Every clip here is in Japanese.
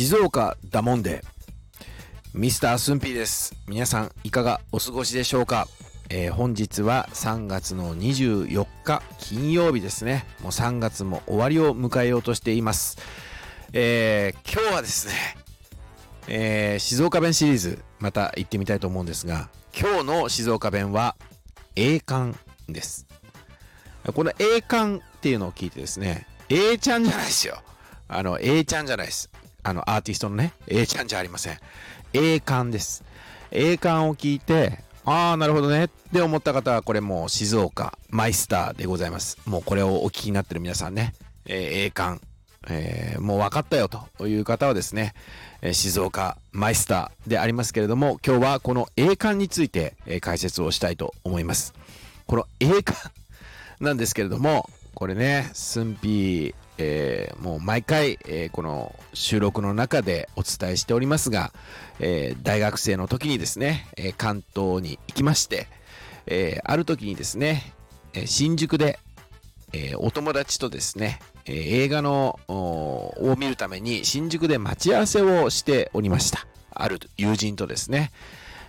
静岡だもんで。ミスタースンピーです。皆さんいかがお過ごしでしょうか、えー、本日は3月の24日金曜日ですね。もう3月も終わりを迎えようとしています、えー、今日はですね、えー、静岡弁シリーズまた行ってみたいと思うんですが今日の静岡弁は栄冠です。この栄冠っていうのを聞いてですね A ちゃんじゃないですよ。あの A ちゃんじゃないです。あの、アーティストのね、A ちゃんじゃありません。栄冠です。栄冠を聞いて、ああ、なるほどねって思った方は、これもう静岡マイスターでございます。もうこれをお聞きになってる皆さんね、えー、栄冠、えー、もう分かったよという方はですね、え静岡マイスターでありますけれども、今日はこの栄冠について、え解説をしたいと思います。この栄冠なんですけれども、これね、寸ーえー、もう毎回、えー、この収録の中でお伝えしておりますが、えー、大学生の時にですね、え関東に行きまして、えある時にですね、え新宿で、えお友達とですね、え映画のを見るために新宿で待ち合わせをしておりました。ある友人とですね、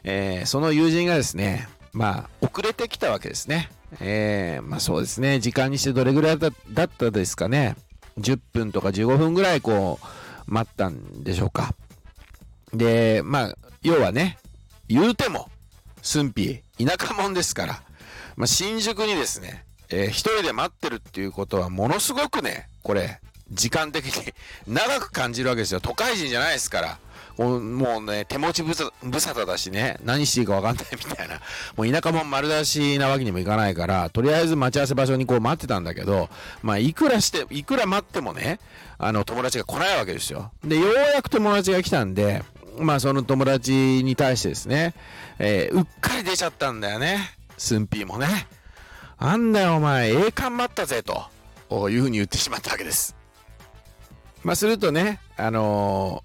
えその友人がですね、まあ、遅れてきたわけですね。えー、まあそうですね、時間にしてどれぐらいだったですかね。10分とか15分ぐらいこう、待ったんでしょうか。で、まあ、要はね、言うても、寸否、田舎者ですから、まあ、新宿にですね、えー、一人で待ってるっていうことはものすごくね、これ、時間的に 長く感じるわけですよ。都会人じゃないですから。もうね、手持ち無沙汰だしね、何していいか分かんないみたいな、もう田舎も丸出しなわけにもいかないから、とりあえず待ち合わせ場所にこう待ってたんだけど、まあ、いくらして、いくら待ってもね、あの、友達が来ないわけですよ。で、ようやく友達が来たんで、まあ、その友達に対してですね、えー、うっかり出ちゃったんだよね。スンピーもね。あんだよ、お前、栄冠待ったぜ、というふうに言ってしまったわけです。まあ、するとね、あの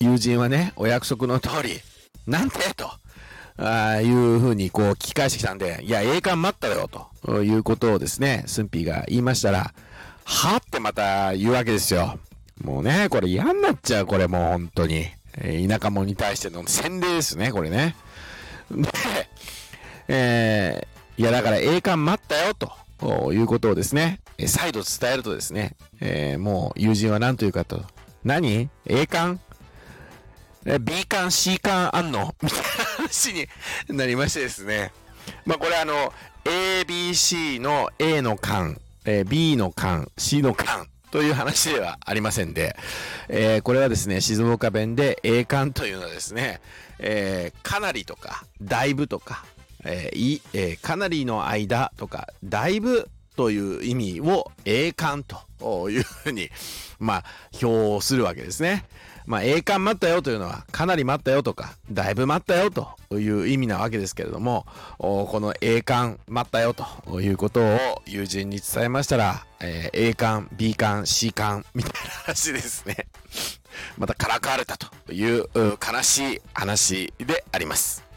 友人はね、お約束の通り、なんてと、あいうふうにこう聞き返してきたんで、いや、栄冠待ったよ、ということをですね、スンピーが言いましたら、はってまた言うわけですよ。もうね、これ嫌になっちゃう、これもう本当に。え田舎者に対しての洗礼ですね、これね。で、えー、いや、だから栄冠待ったよ、とということをですね、再度伝えるとですね、えー、もう友人は何というかと、何？栄冠 B 巻 C 巻あんの？みたいな話になりましてですね。まあこれあの、ABC の A の巻、え B の巻、C の巻という話ではありませんで、えー、これはですね、静岡弁で A 巻というのはですね、えー、かなりとか、だいぶとか、えーいえー、かなりの間とか、だいぶという意味を栄冠というふうに、まあ、表するわけですね。まあ、栄冠待ったよというのは、かなり待ったよとか、だいぶ待ったよという意味なわけですけれども、この栄冠待ったよということを友人に伝えましたら、えー、A 冠、B 冠、C 冠みたいな話ですね。またからかわれたという悲しい話であります。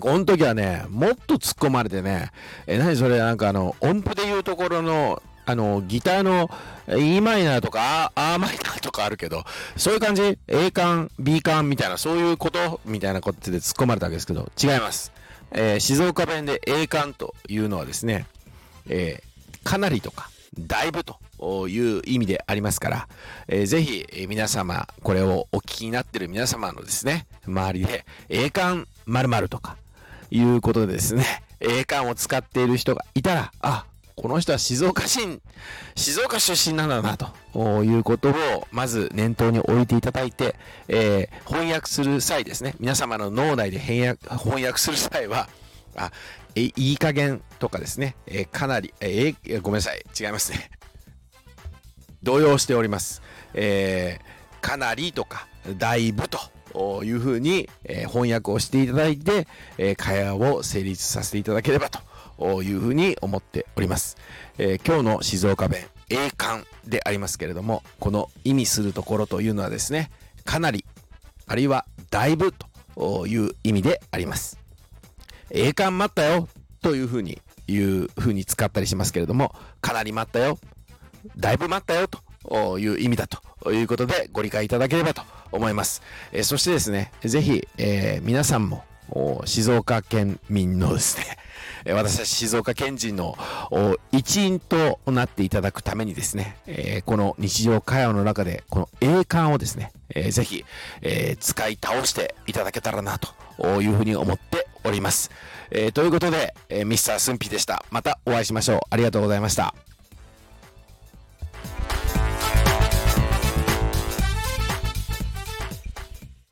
この時はね、もっと突っ込まれてね、え、何それ、なんかあの、音符で言うところの、あの、ギターの E マイナーとか A マイナーとかあるけど、そういう感じ ?A 感、B 感みたいな、そういうことみたいなことで突っ込まれたわけですけど、違います。えー、静岡弁で A 感というのはですね、えー、かなりとか、だいぶという意味でありますから、えー、ぜひ、皆様、これをお聞きになっている皆様のですね、周りで、栄冠〇〇とか、いうことでですね、栄冠を使っている人がいたら、あ、この人は静岡市、静岡出身なんだな、ということを、まず念頭に置いていただいて、えー、翻訳する際ですね、皆様の脳内で翻訳翻訳する際は、あ、え、いい加減とかですね、えー、かなり、えー、ごめんなさい、違いますね。動揺しております。えー、かなりとか、だいぶとというふうに、え、翻訳をしていただいて、え、会話を成立させていただければというふうに思っております。え、今日の静岡弁、栄冠でありますけれども、この意味するところというのはですね、かなり、あるいはだいぶという意味であります。栄冠待ったよというふうに、いうふうに使ったりしますけれども、かなり待ったよ、だいぶ待ったよという意味だということでご理解いただければと思います。えー、そしてですね、ぜひ、えー、皆さんも静岡県民のですね、私たち静岡県人の一員となっていただくためにですね、え、この日常会話の中でこの栄冠をですね、えー、ぜひ、え、使い倒していただけたらなというふうに思っております。え、ということで、え、ミスタースンピでした。またお会いしましょう。ありがとうございました。